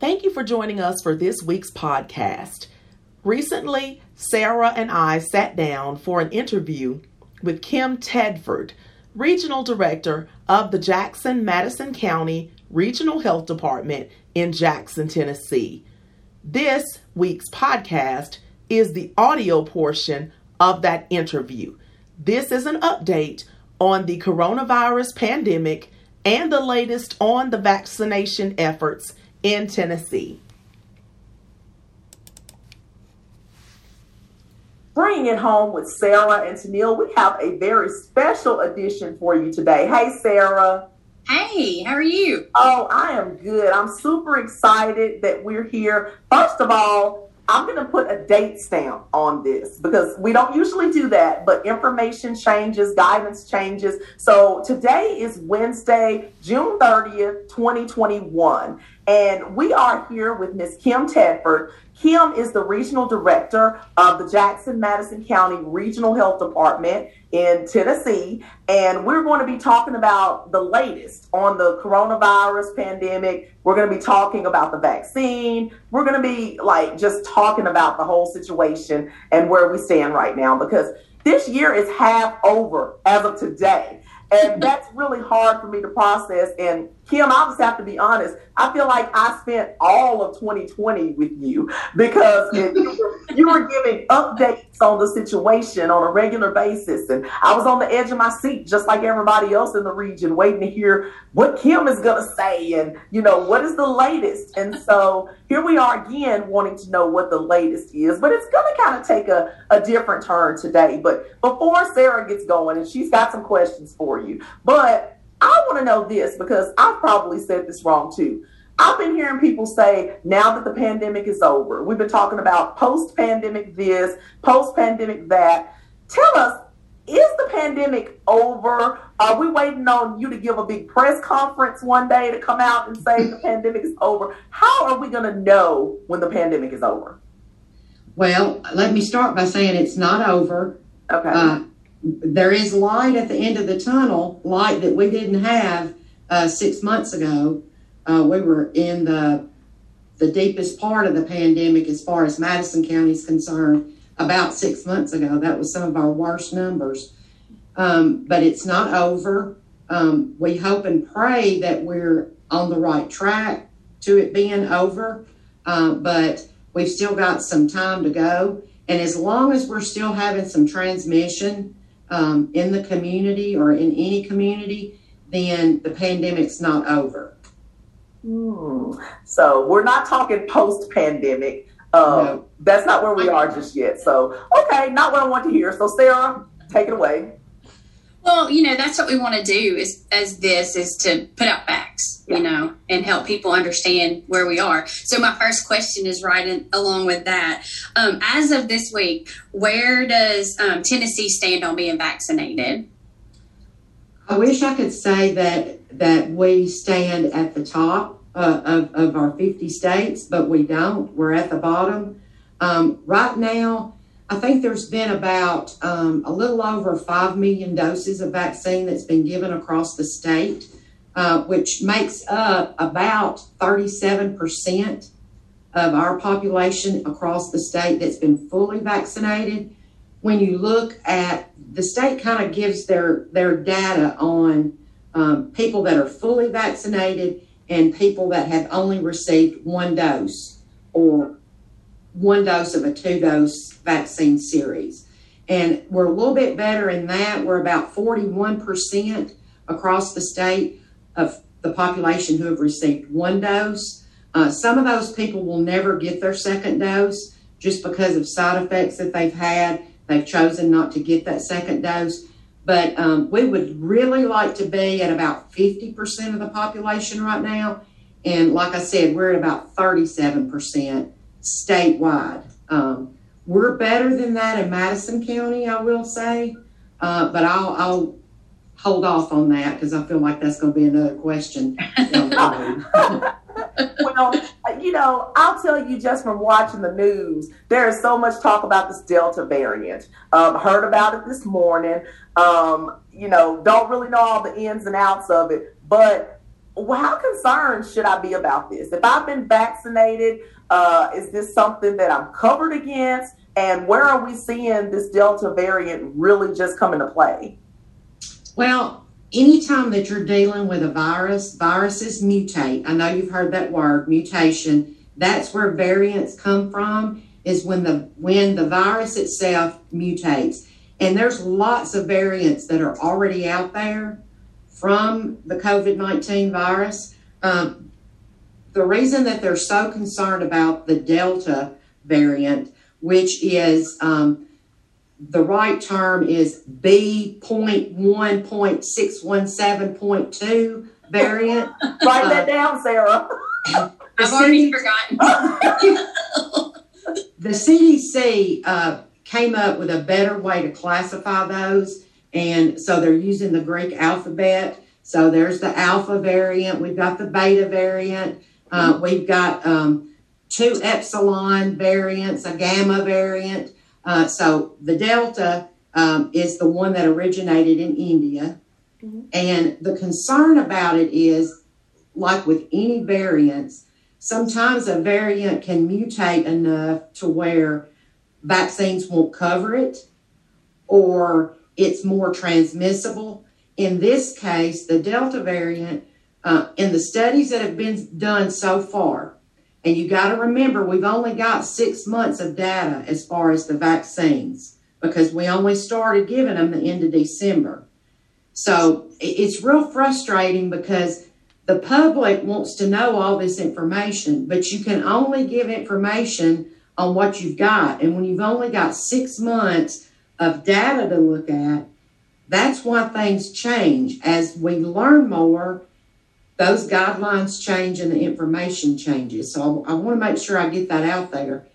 Thank you for joining us for this week's podcast. Recently, Sarah and I sat down for an interview with Kim Tedford, Regional Director of the Jackson Madison County Regional Health Department in Jackson, Tennessee. This week's podcast is the audio portion of that interview. This is an update on the coronavirus pandemic and the latest on the vaccination efforts in Tennessee. Bringing it home with Sarah and Tennille, we have a very special edition for you today. Hey, Sarah. Hey, how are you? Oh, I am good. I'm super excited that we're here. First of all, I'm going to put a date stamp on this because we don't usually do that, but information changes, guidance changes. So today is Wednesday, June 30th, 2021. And we are here with Miss Kim Tedford. Kim is the regional director of the Jackson Madison County Regional Health Department in Tennessee. And we're going to be talking about the latest on the coronavirus pandemic. We're going to be talking about the vaccine. We're going to be like just talking about the whole situation and where we stand right now because this year is half over as of today. And that's really hard for me to process. And Kim, I'll just have to be honest. I feel like I spent all of 2020 with you because you, were, giving updates on the situation on a regular basis. And I was on the edge of my seat, just like everybody else in the region, waiting to hear what Kim is going to say and, you know, what is the latest. And so here we are again wanting to know what the latest is. But it's going to kind of take a, a different turn today. But before Sarah gets going, and she's got some questions for you, but I want to know this because I've probably said this wrong too. I've been hearing people say now that the pandemic is over, we've been talking about post pandemic this, post pandemic that. Tell us, is the pandemic over? Are we waiting on you to give a big press conference one day to come out and say the pandemic is over? How are we going to know when the pandemic is over? Well, let me start by saying it's not over. Okay. Uh, there is light at the end of the tunnel, light that we didn't have uh, six months ago. Uh, we were in the the deepest part of the pandemic as far as Madison County is concerned about six months ago. That was some of our worst numbers. Um, but it's not over. Um, we hope and pray that we're on the right track to it being over. Uh, but we've still got some time to go. And as long as we're still having some transmission, um, in the community or in any community, then the pandemic's not over. Hmm. So we're not talking post pandemic. Um, no. That's not where we are just yet. So, okay, not what I want to hear. So, Sarah, take it away. Well, you know, that's what we want to do is as this is to put out facts, yeah. you know, and help people understand where we are. So my first question is right in, along with that. Um, as of this week, where does um, Tennessee stand on being vaccinated? I wish I could say that that we stand at the top uh, of, of our 50 states, but we don't. We're at the bottom. Um, right now, I think there's been about um, a little over 5 million doses of vaccine that's been given across the state, uh, which makes up about 37% of our population across the state that's been fully vaccinated. When you look at the state, kind of gives their, their data on um, people that are fully vaccinated and people that have only received one dose or one dose of a two dose vaccine series. And we're a little bit better in that. We're about 41% across the state of the population who have received one dose. Uh, some of those people will never get their second dose just because of side effects that they've had. They've chosen not to get that second dose. But um, we would really like to be at about 50% of the population right now. And like I said, we're at about 37% statewide. Um, we're better than that in Madison County, I will say, uh, but I'll, I'll hold off on that because I feel like that's going to be another question. well, you know, I'll tell you just from watching the news, there is so much talk about this Delta variant. Um, heard about it this morning. Um, you know, don't really know all the ins and outs of it, but how concerned should I be about this? If I've been vaccinated, uh, is this something that I'm covered against? And where are we seeing this Delta variant really just come into play? Well, anytime that you're dealing with a virus, viruses mutate. I know you've heard that word, mutation. That's where variants come from, is when the when the virus itself mutates. And there's lots of variants that are already out there from the COVID 19 virus. Um, the reason that they're so concerned about the Delta variant, which is um, the right term is B.1.617.2 variant. Write that down, Sarah. I've already forgotten. the CDC uh, came up with a better way to classify those. And so they're using the Greek alphabet. So there's the alpha variant, we've got the beta variant, uh, we've got um, two epsilon variants, a gamma variant. Uh, so the delta um, is the one that originated in India. Mm-hmm. And the concern about it is, like with any variants, sometimes a variant can mutate enough to where vaccines won't cover it or it's more transmissible. In this case, the Delta variant, uh, in the studies that have been done so far, and you got to remember, we've only got six months of data as far as the vaccines because we only started giving them the end of December. So it's real frustrating because the public wants to know all this information, but you can only give information on what you've got. And when you've only got six months of data to look at, that's why things change. As we learn more, those guidelines change and the information changes. So I, I want to make sure I get that out there.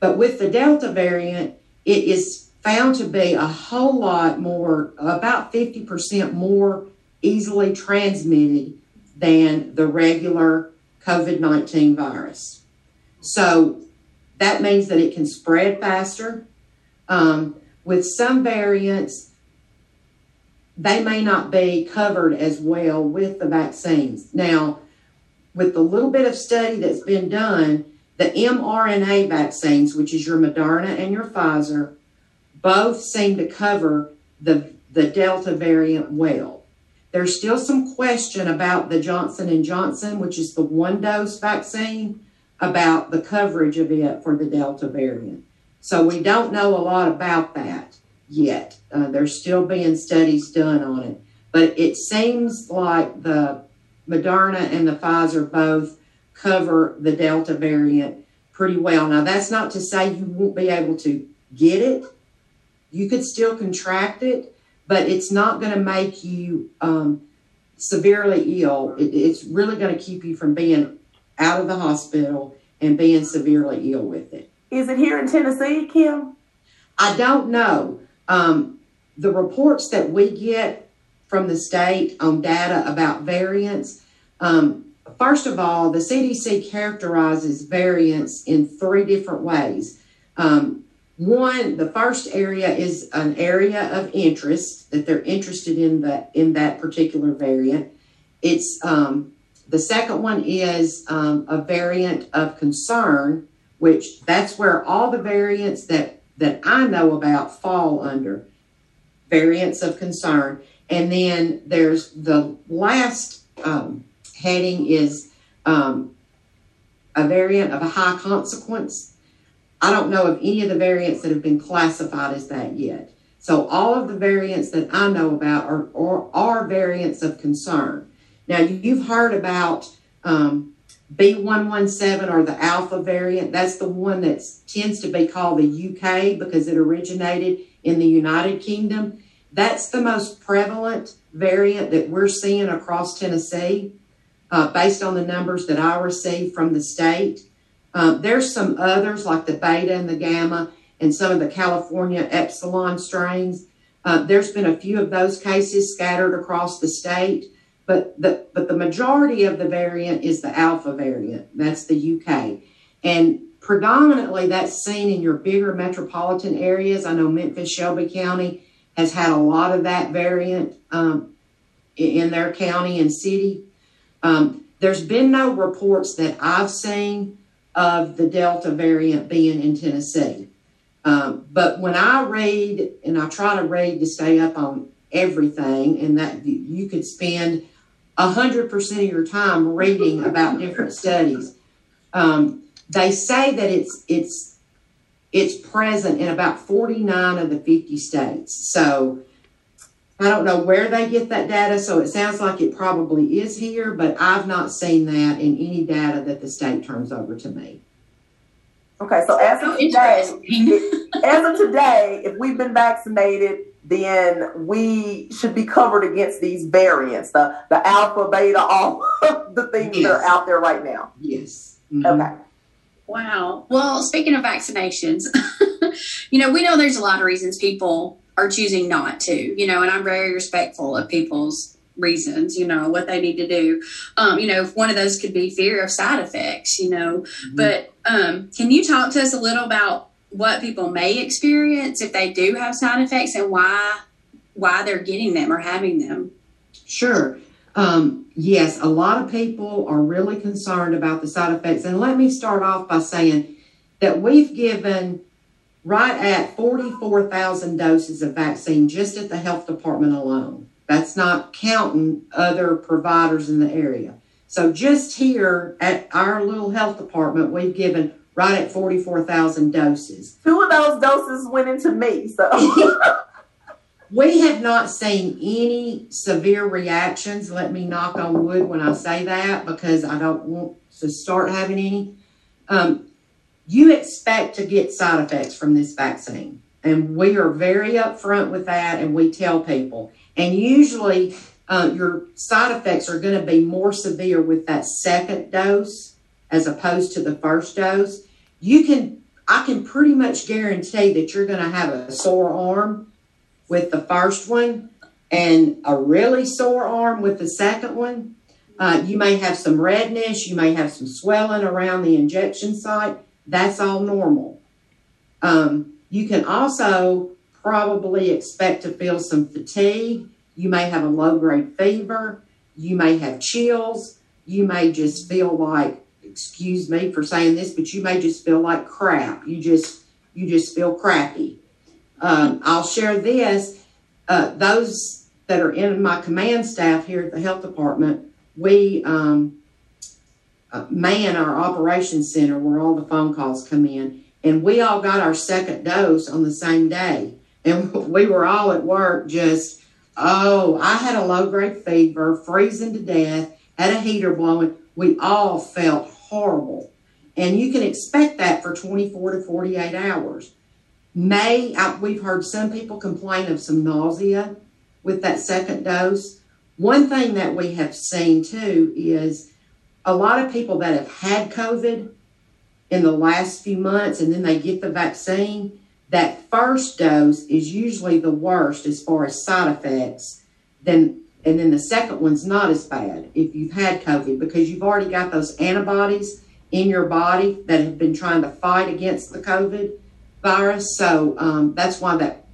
But with the Delta variant, it is found to be a whole lot more, about 50% more easily transmitted than the regular COVID 19 virus. So that means that it can spread faster. Um, with some variants, they may not be covered as well with the vaccines. Now, with the little bit of study that's been done, the mRNA vaccines, which is your Moderna and your Pfizer, both seem to cover the, the Delta variant well. There's still some question about the Johnson and Johnson, which is the one dose vaccine, about the coverage of it for the Delta variant. So we don't know a lot about that yet. Uh, there's still being studies done on it. But it seems like the Moderna and the Pfizer both cover the Delta variant pretty well. Now, that's not to say you won't be able to get it. You could still contract it, but it's not going to make you um, severely ill. It, it's really going to keep you from being out of the hospital and being severely ill with it. Is it here in Tennessee, Kim? I don't know. Um, the reports that we get from the state on data about variants, um, first of all, the CDC characterizes variants in three different ways. Um, one, the first area is an area of interest that they're interested in that in that particular variant. It's um, the second one is um, a variant of concern, which that's where all the variants that that I know about fall under variants of concern. And then there's the last um, heading is um, a variant of a high consequence. I don't know of any of the variants that have been classified as that yet. So all of the variants that I know about are, are, are variants of concern. Now you've heard about um, B117 or the alpha variant. That's the one that tends to be called the UK because it originated in the United Kingdom. That's the most prevalent variant that we're seeing across Tennessee uh, based on the numbers that I received from the state. Uh, there's some others like the beta and the gamma and some of the California epsilon strains. Uh, there's been a few of those cases scattered across the state. But the but the majority of the variant is the alpha variant. That's the UK. And predominantly that's seen in your bigger metropolitan areas. I know Memphis, Shelby County has had a lot of that variant um, in their county and city. Um, there's been no reports that I've seen of the Delta variant being in Tennessee. Um, but when I read, and I try to read to stay up on everything, and that you could spend 100% of your time reading about different studies. Um, they say that it's it's it's present in about 49 of the 50 states. So I don't know where they get that data, so it sounds like it probably is here, but I've not seen that in any data that the state turns over to me. Okay, so as of today, as of today, if we've been vaccinated, then we should be covered against these variants, the the alpha, beta, all the things yes. that are out there right now. Yes. Mm-hmm. Okay. Wow. Well, speaking of vaccinations, you know, we know there's a lot of reasons people are choosing not to, you know, and I'm very respectful of people's reasons, you know, what they need to do. Um, you know, one of those could be fear of side effects, you know. Mm-hmm. But um, can you talk to us a little about what people may experience if they do have side effects and why why they're getting them or having them? Sure. Um, yes, a lot of people are really concerned about the side effects. And let me start off by saying that we've given right at 44,000 doses of vaccine just at the health department alone. That's not counting other providers in the area. So just here at our little health department, we've given right at 44,000 doses. Two of those doses went into me. So we have not seen any severe reactions. Let me knock on wood when I say that because I don't want to start having any. Um, you expect to get side effects from this vaccine. And we are very upfront with that, and we tell people. And usually, uh, your side effects are going to be more severe with that second dose as opposed to the first dose. You can, I can pretty much guarantee that you're going to have a sore arm with the first one and a really sore arm with the second one. Uh, you may have some redness, you may have some swelling around the injection site. That's all normal. Um, you can also probably expect to feel some fatigue. You may have a low grade fever. You may have chills. You may just feel like, excuse me for saying this, but you may just feel like crap. You just you just feel crappy. Um, I'll share this. Uh, those that are in my command staff here at the health department, we um, uh, man our operations center where all the phone calls come in, and we all got our second dose on the same day, and we were all at work just oh, I had a low grade fever, freezing to death, had a heater blowing. We all felt horrible, and you can expect that for 24 to 48 hours. May, I, we've heard some people complain of some nausea with that second dose. One thing that we have seen too is a lot of people that have had COVID in the last few months and then they get the vaccine, that first dose is usually the worst as far as side effects. Then and then the second one's not as bad if you've had COVID because you've already got those antibodies in your body that have been trying to fight against the COVID virus. So um, that's why that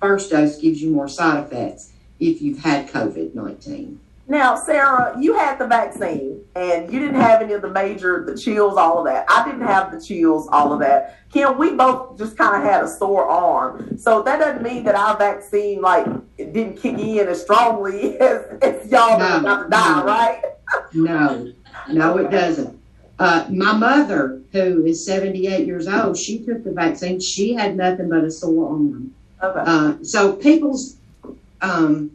first dose gives you more side effects if you've had COVID 19. Now, Sarah, you had the vaccine and you didn't have any of the major, the chills, all of that. I didn't have the chills, all of that. Kim, we both just kind of had a sore arm. So that doesn't mean that our vaccine, like, didn't kick in as strongly as, as y'all no, about to die, no. right? no, no, it doesn't. Uh, my mother, who is 78 years old, she took the vaccine. She had nothing but a sore arm. Okay. Uh, so people's um,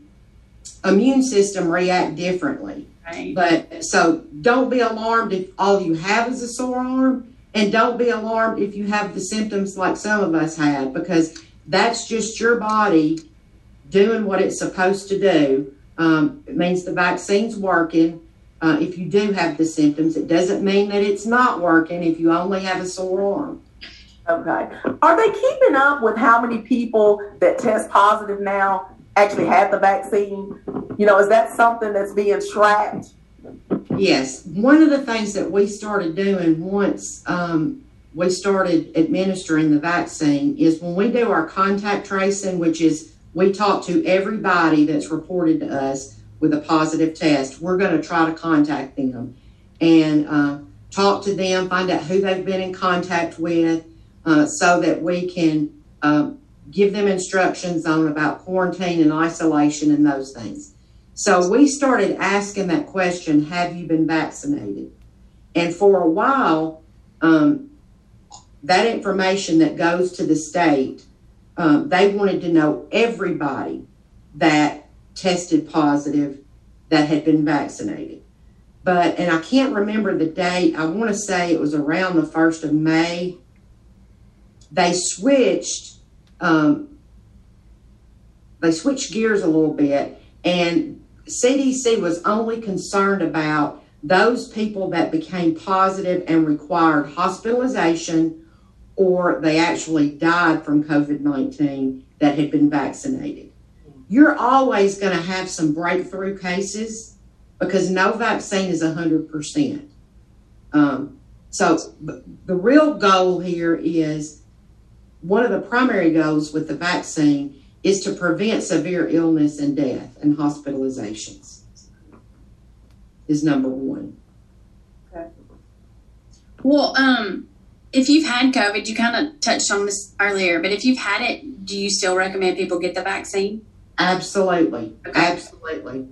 immune system react differently. Right. But so don't be alarmed if all you have is a sore arm, and don't be alarmed if you have the symptoms like some of us had, because that's just your body doing what it's supposed to do. Um, it means the vaccine's working uh, if you do have the symptoms. It doesn't mean that it's not working if you only have a sore arm. Okay. Are they keeping up with how many people that test positive now actually had the vaccine? You know, is that something that's being tracked? Yes. One of the things that we started doing once um, we started administering the vaccine is when we do our contact tracing, which is we talk to everybody that's reported to us with a positive test, we're going to try to contact them and uh, talk to them, find out who they've been in contact with, uh, so that we can um, give them instructions on about quarantine and isolation and those things. So we started asking that question Have you been vaccinated? And for a while, um, that information that goes to the state, um, they wanted to know everybody that tested positive that had been vaccinated. But, and I can't remember the date, I want to say it was around the 1st of May. They switched, um, they switched gears a little bit, and CDC was only concerned about those people that became positive and required hospitalization or they actually died from COVID 19 that had been vaccinated. You're always going to have some breakthrough cases because no vaccine is 100%. Um, so the real goal here is one of the primary goals with the vaccine is to prevent severe illness and death and hospitalizations is number one. Okay. Well, um, if you've had COVID, you kind of touched on this earlier, but if you've had it, do you still recommend people get the vaccine? Absolutely, okay. absolutely.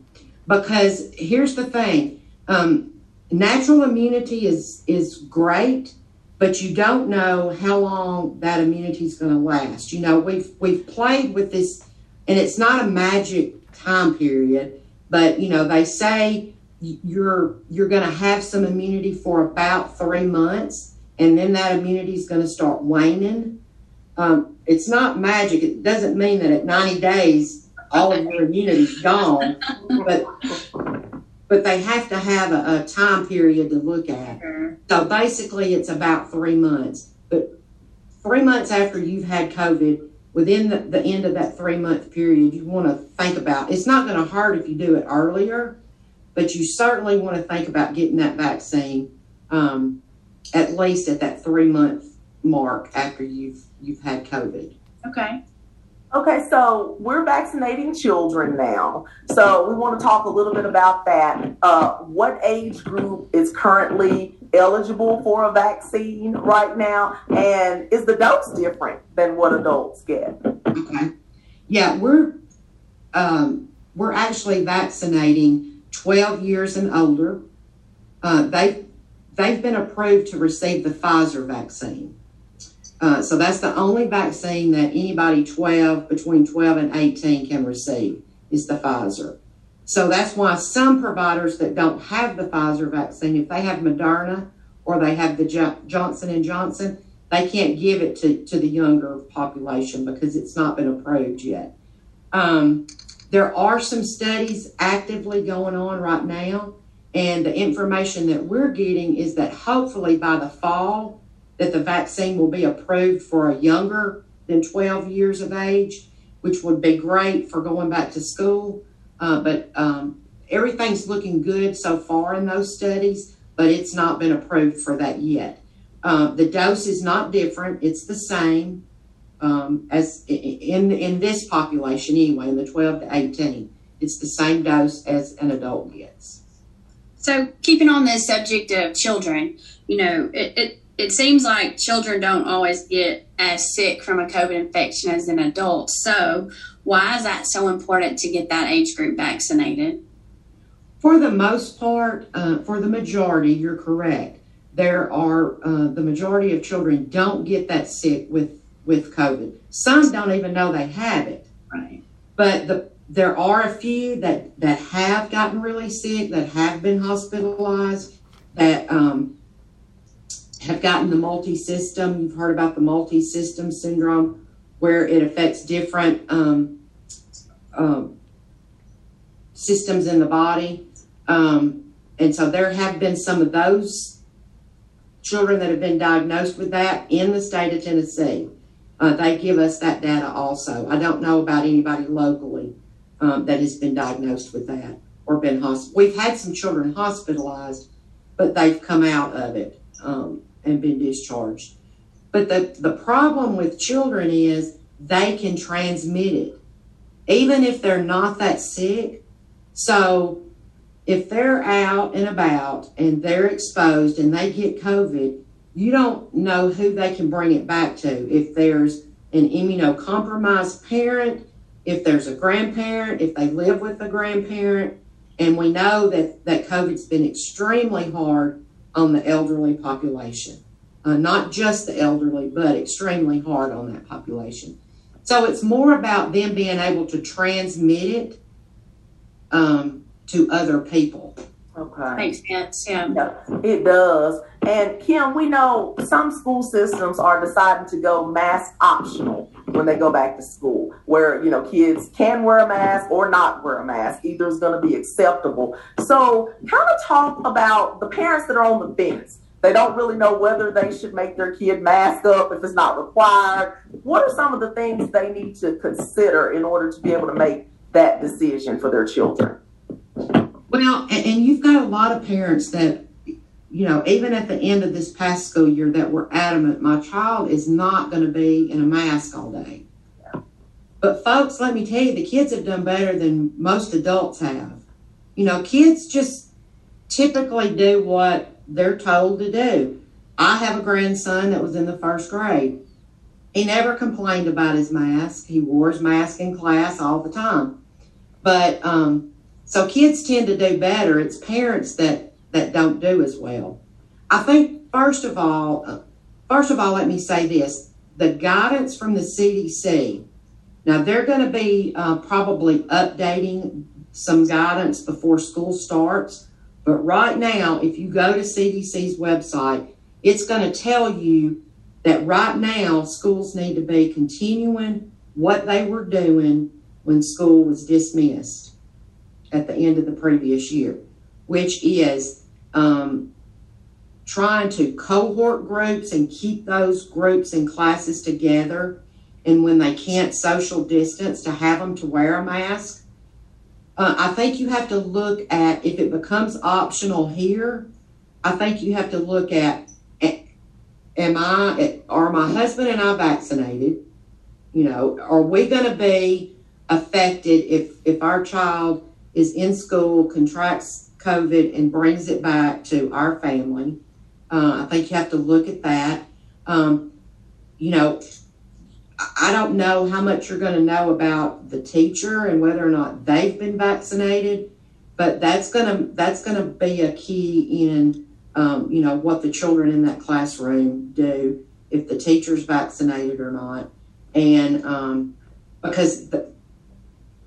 Because here's the thing: um, natural immunity is is great, but you don't know how long that immunity is going to last. You know, we've we've played with this, and it's not a magic time period, but you know they say you're you're going to have some immunity for about three months, and then that immunity is going to start waning. Um, it's not magic. It doesn't mean that at 90 days all of your immunity is gone, but but they have to have a, a time period to look at. So basically, it's about three months. But three months after you've had COVID, within the, the end of that three month period, you want to think about. It's not going to hurt if you do it earlier but you certainly want to think about getting that vaccine um, at least at that three month mark after you've you've had COVID. Okay. Okay, so we're vaccinating children now. So we want to talk a little bit about that. Uh, what age group is currently eligible for a vaccine right now? And is the dose different than what adults get? Okay. Yeah, we're um, we're actually vaccinating 12 years and older. Uh, they, they've been approved to receive the Pfizer vaccine. Uh, so that's the only vaccine that anybody 12, between 12 and 18 can receive is the Pfizer. So that's why some providers that don't have the Pfizer vaccine, if they have Moderna or they have the Johnson and Johnson, they can't give it to, to the younger population because it's not been approved yet. Um, there are some studies actively going on right now, and the information that we're getting is that hopefully by the fall that the vaccine will be approved for a younger than 12 years of age, which would be great for going back to school. Uh, but um, everything's looking good so far in those studies, but it's not been approved for that yet. Uh, the dose is not different; it's the same um, as in in this population anyway, in the 12 to 18, it's the same dose as an adult gets. So, keeping on the subject of children, you know, it, it it seems like children don't always get as sick from a COVID infection as an adult. So, why is that so important to get that age group vaccinated? For the most part, uh, for the majority, you're correct. There are uh, the majority of children don't get that sick with with COVID. Some don't even know they have it. Right. But the there are a few that that have gotten really sick, that have been hospitalized, that um, have gotten the multi-system. You've heard about the multi-system syndrome, where it affects different um, um, systems in the body. Um, and so there have been some of those children that have been diagnosed with that in the state of Tennessee. Uh, they give us that data also. I don't know about anybody locally um, that has been diagnosed with that or been hospitalized. We've had some children hospitalized, but they've come out of it um, and been discharged. But the, the problem with children is they can transmit it. Even if they're not that sick, So if they're out and about and they're exposed and they get COVID, you don't know who they can bring it back to. If there's an immunocompromised parent, if there's a grandparent, if they live with a grandparent, and we know that, that COVID's been extremely hard on the elderly population. Uh, not just the elderly, but extremely hard on that population. So it's more about them being able to transmit it um, to other people. Okay. Makes sense. Yeah. Yeah, it does. And Kim, we know some school systems are deciding to go mask optional when they go back to school, where you know kids can wear a mask or not wear a mask. Either is going to be acceptable. So, kind of talk about the parents that are on the fence. They don't really know whether they should make their kid mask up if it's not required. What are some of the things they need to consider in order to be able to make that decision for their children? Well, and, you've got a lot of parents that, you know, even at the end of this past school year, that were adamant, my child is not going to be in a mask all day. But folks, let me tell you, the kids have done better than most adults have. You know, kids just typically do what they're told to do. I have a grandson that was in the first grade. He never complained about his mask. He wore his mask in class all the time. But um, so kids tend to do better. It's parents that that don't do as well. I think first of all, uh, first of all, let me say this: the guidance from the CDC. Now they're going to be uh, probably updating some guidance before school starts. But right now, if you go to CDC's website, it's going to tell you that right now schools need to be continuing what they were doing when school was dismissed at the end of the previous year, which is um, trying to cohort groups and keep those groups and classes together. And when they can't social distance, to have them to wear a mask. Uh, I think you have to look at if it becomes optional here. I think you have to look at am I are my husband and I vaccinated? You know, are we going to be affected if if our child is in school, contracts COVID, and brings it back to our family. Uh, I think you have to look at that. Um, you know, I don't know how much you're going to know about the teacher and whether or not they've been vaccinated, but that's going to that's going to be a key in um, you know what the children in that classroom do if the teacher's vaccinated or not, and um, because the,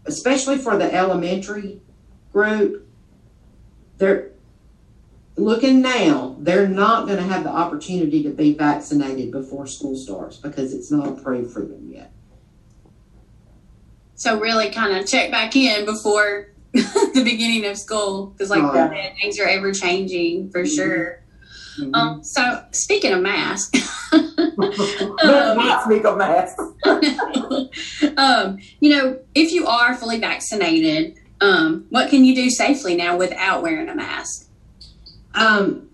especially for the elementary group, they're looking now, they're not going to have the opportunity to be vaccinated before school starts because it's not approved for them yet. So really kind of check back in before the beginning of school because like right. things are ever changing for mm-hmm. sure. Mm-hmm. Um, so speaking of masks, um, not speak of masks. um, you know, if you are fully vaccinated, um, what can you do safely now without wearing a mask? Um,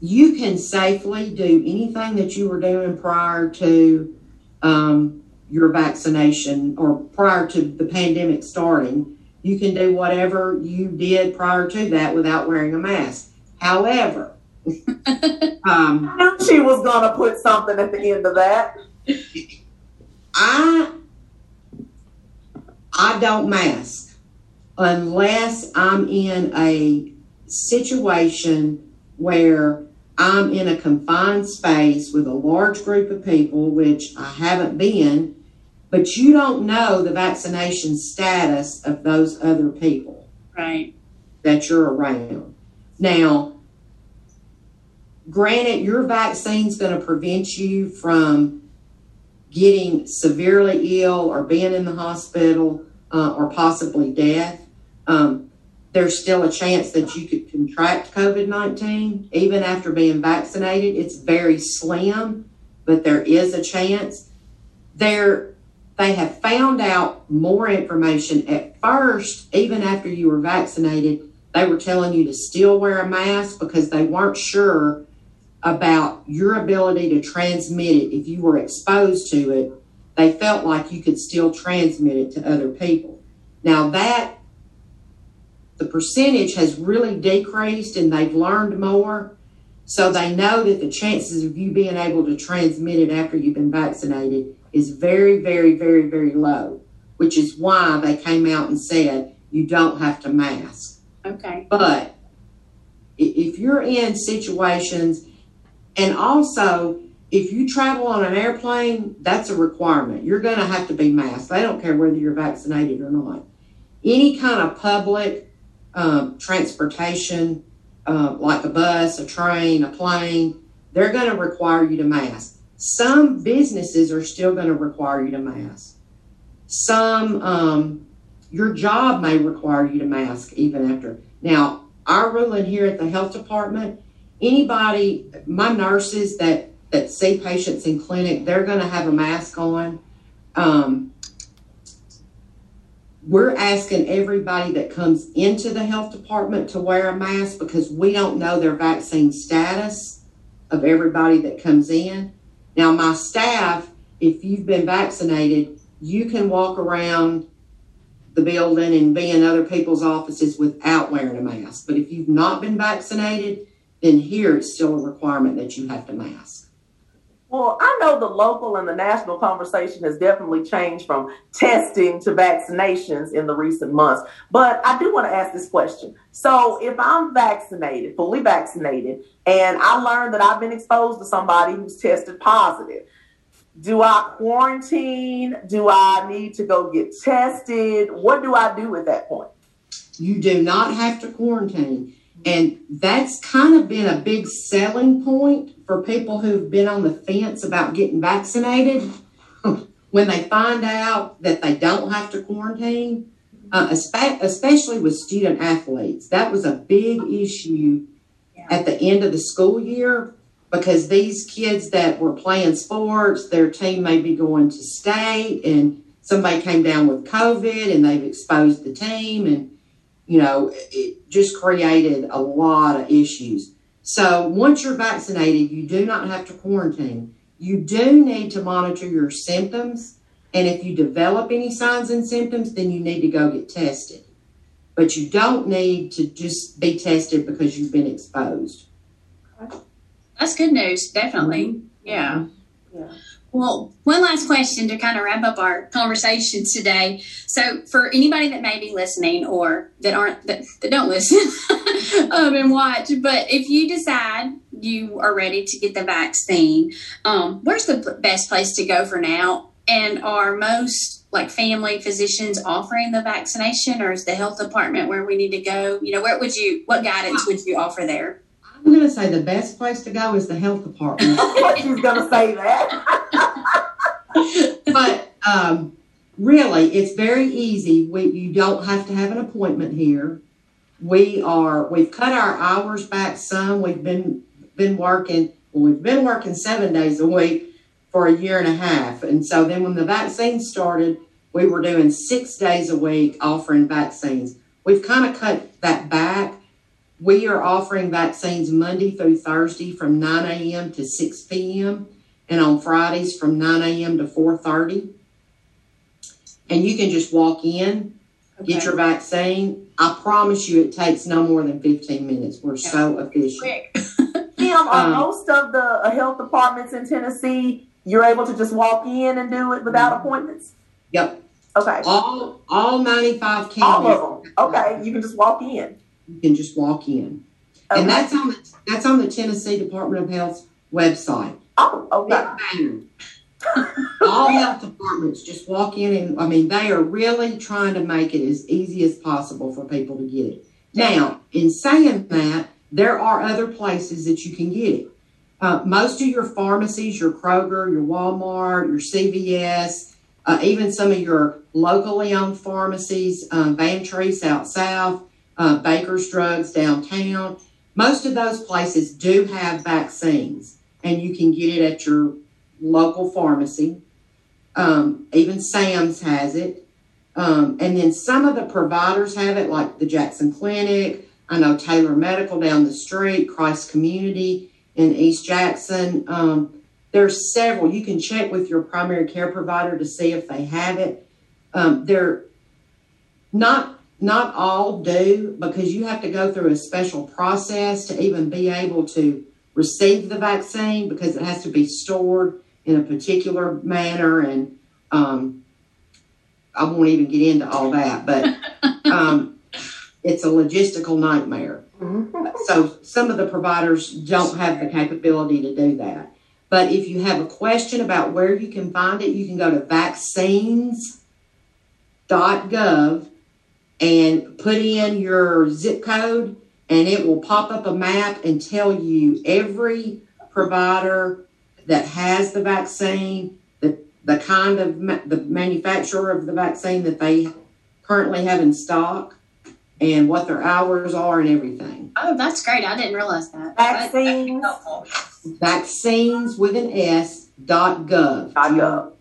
you can safely do anything that you were doing prior to um, your vaccination or prior to the pandemic starting. You can do whatever you did prior to that without wearing a mask. However, um, she was going to put something at the end of that. I I don't mask unless I'm in a situation where I'm in a confined space with a large group of people, which I haven't been, but you don't know the vaccination status of those other people. Right. That you're around. Now, granted, your vaccine's going to prevent you from getting severely ill or being in the hospital uh, or possibly death. Um, there's still a chance that you could contract COVID 19 even after being vaccinated. It's very slim, but there is a chance. There, they have found out more information. At first, even after you were vaccinated, they were telling you to still wear a mask because they weren't sure about your ability to transmit it if you were exposed to it, they felt like you could still transmit it to other people. Now that the percentage has really decreased and they've learned more. So they know that the chances of you being able to transmit it after you've been vaccinated is very, very, very, very low, which is why they came out and said you don't have to mask. Okay. But if you're in situations, and also if you travel on an airplane, that's a requirement. You're going to have to be masked. They don't care whether you're vaccinated or not. Any kind of public um, transportation, uh, like a bus, a train, a plane, they're going to require you to mask. Some businesses are still going to require you to mask. Some, um, your job may require you to mask even after. Now, our ruling here at the health department, anybody, my nurses that that see patients in clinic, they're going to have a mask on. Um, we're asking everybody that comes into the health department to wear a mask because we don't know their vaccine status of everybody that comes in. Now, my staff, if you've been vaccinated, you can walk around the building and be in other people's offices without wearing a mask. But if you've not been vaccinated, then here it's still a requirement that you have to mask. Well, I know the local and the national conversation has definitely changed from testing to vaccinations in the recent months. But I do want to ask this question. So, if I'm vaccinated, fully vaccinated, and I learn that I've been exposed to somebody who's tested positive, do I quarantine? Do I need to go get tested? What do I do at that point? You do not have to quarantine. And that's kind of been a big selling point for people who've been on the fence about getting vaccinated. when they find out that they don't have to quarantine, uh, especially with student athletes, that was a big issue yeah. at the end of the school year because these kids that were playing sports, their team may be going to state and somebody came down with COVID and they've exposed the team and you know, it just created a lot of issues. So once you're vaccinated, you do not have to quarantine. You do need to monitor your symptoms. And if you develop any signs and symptoms, then you need to go get tested. But you don't need to just be tested because you've been exposed. That's good news, definitely. Mm-hmm. Yeah. Yeah. Well, one last question to kind of wrap up our conversation today. So, for anybody that may be listening or that aren't that, that don't listen um, and watch, but if you decide you are ready to get the vaccine, um, where's the best place to go for now? And are most like family physicians offering the vaccination, or is the health department where we need to go? You know, where would you? What guidance would you offer there? I'm going to say the best place to go is the health department. She's going to say that. but um, really, it's very easy. We, you don't have to have an appointment here. We are we've cut our hours back some. We've been been working. Well, we've been working seven days a week for a year and a half, and so then when the vaccine started, we were doing six days a week offering vaccines. We've kind of cut that back we are offering vaccines Monday through Thursday from 9 a.m. to 6 p.m. and on Fridays from 9 a.m. to 4:30. And you can just walk in, okay. get your vaccine. I promise you, it takes no more than 15 minutes. We're yeah. so efficient. Kim, are um, most of the uh, health departments in Tennessee, you're able to just walk in and do it without mm-hmm. appointments. Yep. Okay. All all 95 counties. All of them. Okay, you can just walk in. You can just walk in. Okay. And that's on the that's on the Tennessee Department of Health's website. Oh, okay. All health departments just walk in and I mean they are really trying to make it as easy as possible for people to get it. Now, in saying that, there are other places that you can get it. Uh, most of your pharmacies, your Kroger, your Walmart, your CVS, uh, even some of your locally owned pharmacies, um, Van Treese out south, uh, Baker's Drugs downtown. Most of those places do have vaccines, and you can get it at your local pharmacy. Um, even Sam's has it. Um, and then some of the providers have it, like the Jackson Clinic. I know Taylor Medical down the street, Christ Community in East Jackson. Um, there's several. You can check with your primary care provider to see if they have it. Um, there Not not all do because you have to go through a special process to even be able to receive the vaccine because it has to be stored in a particular manner and um, I won't even get into all that, but um, it's a logistical nightmare. Mhm. So some of the providers don't have the capability to do that. But if you have a question about where you can find it, you can go to vaccines.gov and put in your zip code and it will pop up a map and tell you every provider that has the vaccine, the, the kind of ma- the manufacturer of the vaccine that they currently have in stock and what their hours are and everything. Oh, that's great. I didn't realize that. That- that'd Vaccines. Vaccines with an S dot gov. Dot gov.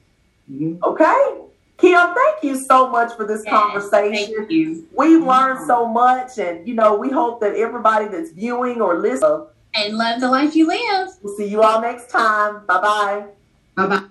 Mhm. Okay. Kim, thank you so much for this Yeah, conversation. Thank you. We've learned so much, and you know, we hope that everybody that's viewing or listening And love the life you live. We'll see you all next time. Bye bye. Bye bye.